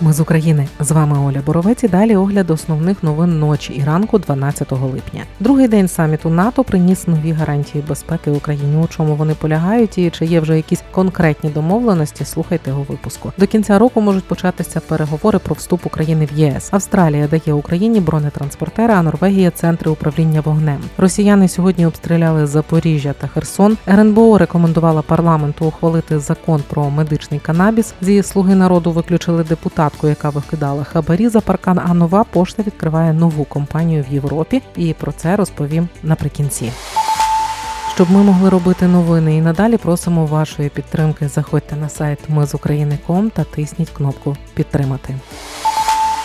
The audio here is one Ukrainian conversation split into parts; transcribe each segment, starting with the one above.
Ми з України з вами Оля Боровець і Далі огляд основних новин ночі і ранку 12 липня. Другий день саміту НАТО приніс нові гарантії безпеки Україні. У чому вони полягають, і чи є вже якісь конкретні домовленості? Слухайте у випуску. До кінця року можуть початися переговори про вступ України в ЄС. Австралія дає Україні бронетранспортери, а Норвегія центри управління вогнем. Росіяни сьогодні обстріляли Запоріжжя та Херсон. РНБО рекомендувала парламенту ухвалити закон про медичний канабіс. Зі слуги народу виключили депутат депутатку, яка викидала хабарі за паркан. А нова пошта відкриває нову компанію в Європі. І про це розповім наприкінці. Щоб ми могли робити новини і надалі просимо вашої підтримки. Заходьте на сайт Ми з України.ком та тисніть кнопку Підтримати.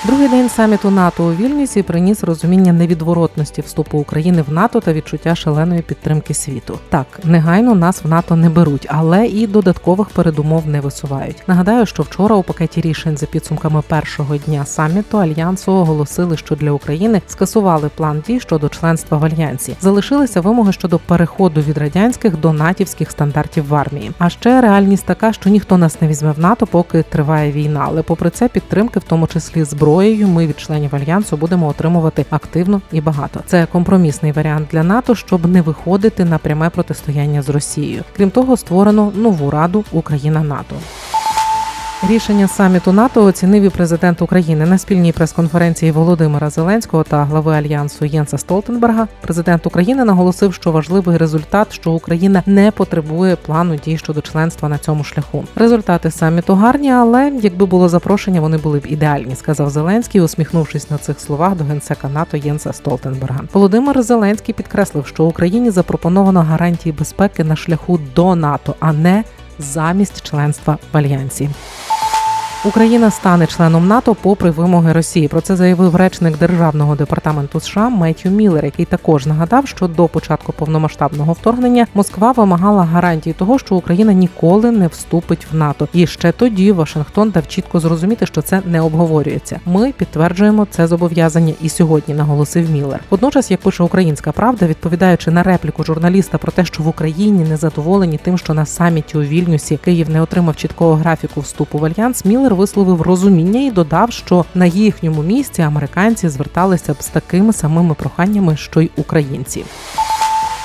Другий день саміту НАТО у Вільнюсі приніс розуміння невідворотності вступу України в НАТО та відчуття шаленої підтримки світу. Так, негайно нас в НАТО не беруть, але і додаткових передумов не висувають. Нагадаю, що вчора у пакеті рішень за підсумками першого дня саміту альянсу оголосили, що для України скасували план дій щодо членства в альянсі. Залишилися вимоги щодо переходу від радянських до натівських стандартів в армії. А ще реальність така, що ніхто нас не візьме в НАТО, поки триває війна. Але попри це підтримки, в тому числі зброї, зброєю ми від членів альянсу будемо отримувати активно і багато. Це компромісний варіант для НАТО, щоб не виходити на пряме протистояння з Росією. Крім того, створено нову раду Україна НАТО. Рішення саміту НАТО оцінив і президент України на спільній прес-конференції Володимира Зеленського та глави альянсу Єнса Столтенберга. Президент України наголосив, що важливий результат, що Україна не потребує плану дій щодо членства на цьому шляху. Результати саміту гарні, але якби було запрошення, вони були б ідеальні, сказав Зеленський, усміхнувшись на цих словах до генсека НАТО Єнса Столтенберга. Володимир Зеленський підкреслив, що Україні запропоновано гарантії безпеки на шляху до НАТО, а не замість членства в альянсі. Україна стане членом НАТО попри вимоги Росії. Про це заявив речник державного департаменту США Меттю Міллер, який також нагадав, що до початку повномасштабного вторгнення Москва вимагала гарантії того, що Україна ніколи не вступить в НАТО. І ще тоді Вашингтон дав чітко зрозуміти, що це не обговорюється. Ми підтверджуємо це зобов'язання і сьогодні, наголосив Міллер. Водночас, як пише Українська Правда, відповідаючи на репліку журналіста про те, що в Україні не задоволені тим, що на саміті у Вільнюсі Київ не отримав чіткого графіку вступу в альянс. Міллер Міллер висловив розуміння і додав, що на їхньому місці американці зверталися б з такими самими проханнями, що й українці.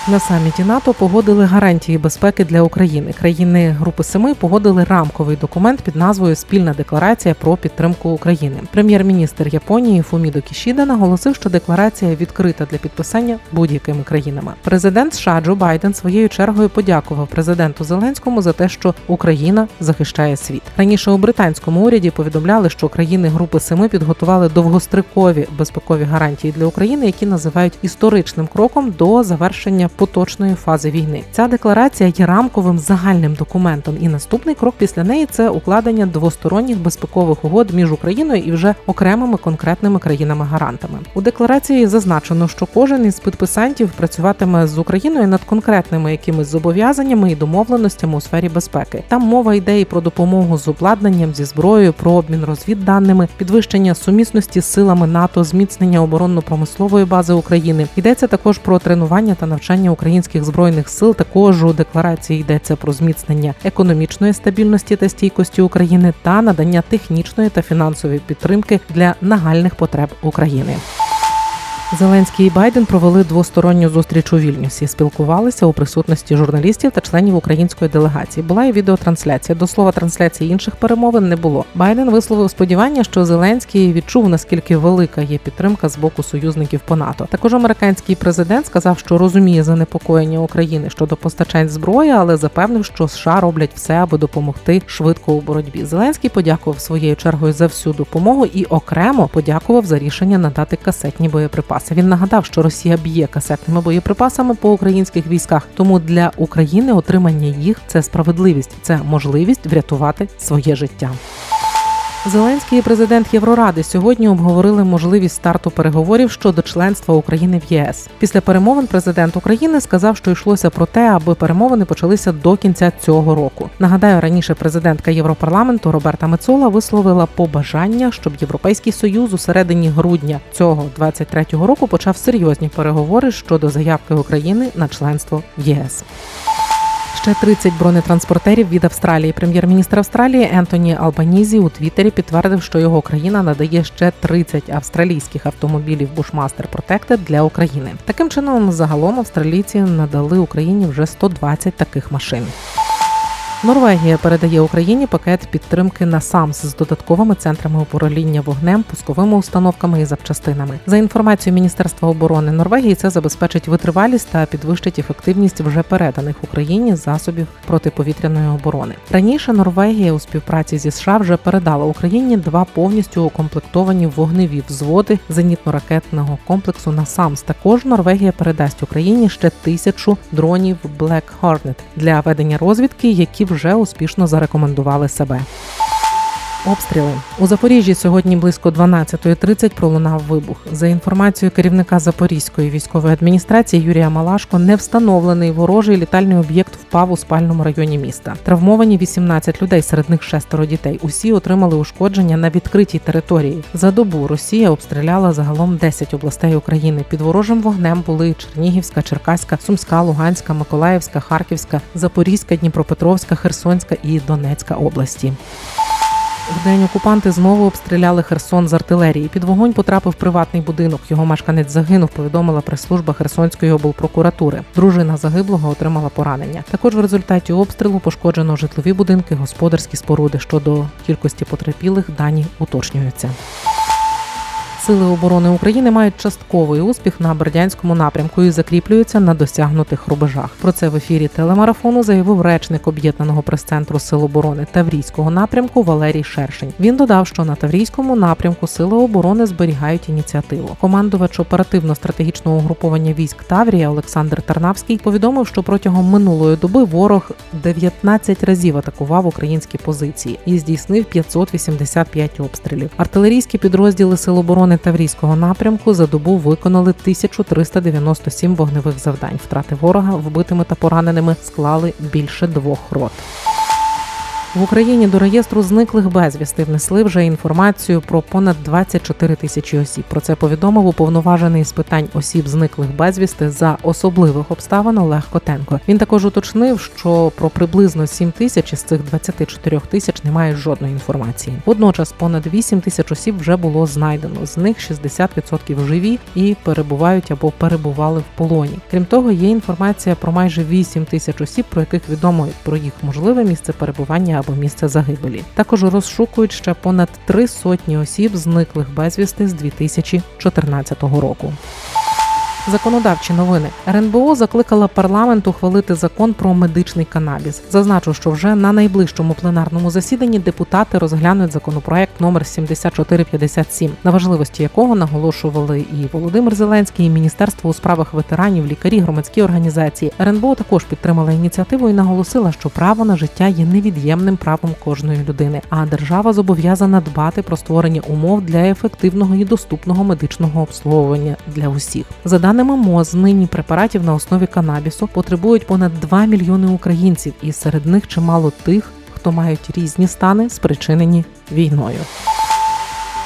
На саміті НАТО погодили гарантії безпеки для України. Країни Групи Семи погодили рамковий документ під назвою Спільна декларація про підтримку України. Прем'єр-міністр Японії Фумідо Кішіда наголосив, що декларація відкрита для підписання будь-якими країнами. Президент США Джо Байден своєю чергою подякував президенту Зеленському за те, що Україна захищає світ. Раніше у британському уряді повідомляли, що країни Групи Семи підготували довгострокові безпекові гарантії для України, які називають історичним кроком до завершення поточної фази війни. Ця декларація є рамковим загальним документом, і наступний крок після неї це укладення двосторонніх безпекових угод між Україною і вже окремими конкретними країнами-гарантами. У декларації зазначено, що кожен із підписантів працюватиме з Україною над конкретними якимись зобов'язаннями і домовленостями у сфері безпеки. Там мова йде і про допомогу з обладнанням зі зброєю, про обмін розвідданими, підвищення сумісності з силами НАТО, зміцнення оборонно-промислової бази України. Йдеться також про тренування та навчання зростання українських збройних сил також у декларації йдеться про зміцнення економічної стабільності та стійкості України та надання технічної та фінансової підтримки для нагальних потреб України. Зеленський і Байден провели двосторонню зустріч у Вільнюсі. Спілкувалися у присутності журналістів та членів української делегації. Була і відеотрансляція. До слова, трансляції інших перемовин не було. Байден висловив сподівання, що Зеленський відчув наскільки велика є підтримка з боку союзників по НАТО. Також американський президент сказав, що розуміє занепокоєння України щодо постачань зброї, але запевнив, що США роблять все, аби допомогти швидко у боротьбі. Зеленський подякував своєю чергою за всю допомогу і окремо подякував за рішення надати касетні боєприпаси боєприпаси. Він нагадав, що Росія б'є касетними боєприпасами по українських військах. Тому для України отримання їх це справедливість, це можливість врятувати своє життя. Зеленський і президент Євроради сьогодні обговорили можливість старту переговорів щодо членства України в ЄС. Після перемовин президент України сказав, що йшлося про те, аби перемовини почалися до кінця цього року. Нагадаю, раніше президентка Європарламенту Роберта Мецола висловила побажання, щоб європейський союз у середині грудня цього 23-го року почав серйозні переговори щодо заявки України на членство в ЄС. Ще 30 бронетранспортерів від Австралії. Прем'єр-міністр Австралії Ентоні Албанізі у Твіттері підтвердив, що його країна надає ще 30 австралійських автомобілів Bushmaster Protected для України. Таким чином, загалом австралійці надали Україні вже 120 таких машин. Норвегія передає Україні пакет підтримки на САМС з додатковими центрами управління вогнем, пусковими установками і запчастинами. За інформацією Міністерства оборони Норвегії, це забезпечить витривалість та підвищить ефективність вже переданих Україні засобів протиповітряної оборони. Раніше Норвегія у співпраці зі США вже передала Україні два повністю укомплектовані вогневі взводи зенітно-ракетного комплексу на САМС. Також Норвегія передасть Україні ще тисячу дронів Black Hornet для ведення розвідки, які вже успішно зарекомендували себе. Обстріли у Запоріжжі сьогодні близько 12.30 пролунав вибух. За інформацією керівника Запорізької військової адміністрації Юрія Малашко, невстановлений ворожий літальний об'єкт впав у спальному районі міста. Травмовані 18 людей, серед них шестеро дітей. Усі отримали ушкодження на відкритій території. За добу Росія обстріляла загалом 10 областей України. Під ворожим вогнем були Чернігівська, Черкаська, Сумська, Луганська, Миколаївська, Харківська, Запорізька, Дніпропетровська, Херсонська і Донецька області. В день окупанти знову обстріляли Херсон з артилерії. Під вогонь потрапив приватний будинок. Його мешканець загинув. Повідомила прес-служба Херсонської облпрокуратури. Дружина загиблого отримала поранення. Також в результаті обстрілу пошкоджено житлові будинки, господарські споруди. Щодо кількості потерпілих дані уточнюються. Сили оборони України мають частковий успіх на Бердянському напрямку і закріплюються на досягнутих рубежах. Про це в ефірі телемарафону заявив речник об'єднаного прес-центру Сил оборони Таврійського напрямку Валерій Шершень. Він додав, що на Таврійському напрямку сили оборони зберігають ініціативу. Командувач оперативно-стратегічного угруповання військ Таврія Олександр Тарнавський повідомив, що протягом минулої доби ворог 19 разів атакував українські позиції і здійснив 585 обстрілів. Артилерійські підрозділи Сил оборони Таврійського напрямку за добу виконали 1397 вогневих завдань. Втрати ворога вбитими та пораненими склали більше двох рот. В Україні до реєстру зниклих безвісти внесли вже інформацію про понад 24 тисячі осіб. Про це повідомив уповноважений з питань осіб зниклих безвісти за особливих обставин Олег Котенко. Він також уточнив, що про приблизно 7 тисяч із цих 24 тисяч немає жодної інформації. Водночас понад 8 тисяч осіб вже було знайдено. З них 60% живі і перебувають або перебували в полоні. Крім того, є інформація про майже 8 тисяч осіб, про яких відомо про їх можливе місце перебування або місце загибелі. Також розшукують ще понад три сотні осіб, зниклих безвісти з 2014 року. Законодавчі новини РНБО закликала парламент ухвалити закон про медичний канабіс. Зазначу, що вже на найближчому пленарному засіданні депутати розглянуть законопроект номер 7457, на важливості якого наголошували і Володимир Зеленський, і Міністерство у справах ветеранів, лікарі, громадські організації. РНБО також підтримала ініціативу і наголосила, що право на життя є невід'ємним правом кожної людини, а держава зобов'язана дбати про створення умов для ефективного і доступного медичного обслуговування для усіх. За даними МОЗ, нині препаратів на основі канабісу потребують понад 2 мільйони українців, і серед них чимало тих, хто мають різні стани, спричинені війною.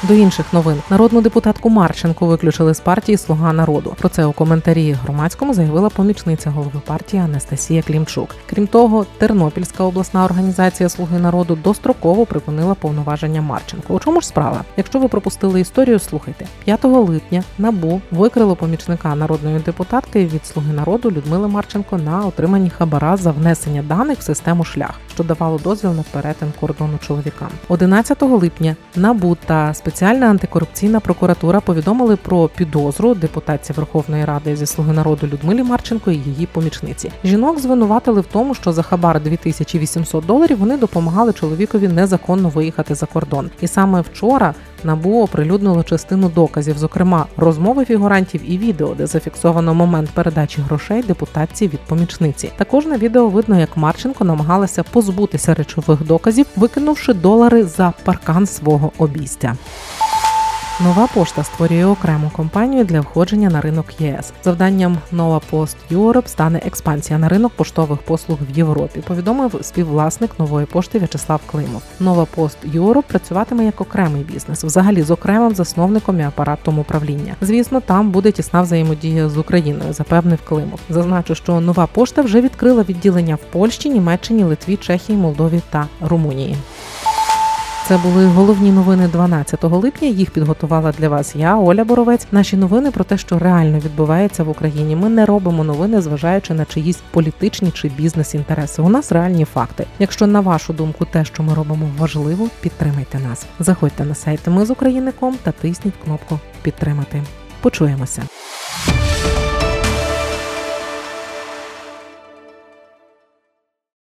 До інших новин народну депутатку Марченко виключили з партії Слуга народу. Про це у коментарі громадському заявила помічниця голови партії Анастасія Клімчук. Крім того, Тернопільська обласна організація Слуги народу достроково припинила повноваження Марченко. У чому ж справа? Якщо ви пропустили історію, слухайте 5 липня набу викрило помічника народної депутатки від Слуги народу Людмили Марченко на отриманні хабара за внесення даних в систему шлях, що давало дозвіл на перетин кордону чоловікам. 11 липня набу та Спеціальна антикорупційна прокуратура повідомили про підозру депутатці Верховної Ради зі слуги народу Людмилі Марченко і її помічниці. Жінок звинуватили в тому, що за хабар 2800 доларів вони допомагали чоловікові незаконно виїхати за кордон. І саме вчора набу оприлюднило частину доказів, зокрема розмови фігурантів і відео, де зафіксовано момент передачі грошей депутатці від помічниці. Також на відео видно, як Марченко намагалася позбутися речових доказів, викинувши долари за паркан свого обійстя. Нова пошта створює окрему компанію для входження на ринок ЄС. Завданням Нова Пост Europe стане експансія на ринок поштових послуг в Європі. Повідомив співвласник нової пошти В'ячеслав Климов. Нова Пост Europe працюватиме як окремий бізнес, взагалі з окремим засновником і апаратом управління. Звісно, там буде тісна взаємодія з Україною, запевнив Климов. Зазначу, що нова пошта вже відкрила відділення в Польщі, Німеччині, Литві, Чехії, Молдові та Румунії. Це були головні новини 12 липня. Їх підготувала для вас я, Оля Боровець. Наші новини про те, що реально відбувається в Україні. Ми не робимо новини, зважаючи на чиїсь політичні чи бізнес-інтереси. У нас реальні факти. Якщо на вашу думку те, що ми робимо, важливо, підтримайте нас. Заходьте на сайт Ми з України.ком та тисніть кнопку Підтримати. Почуємося.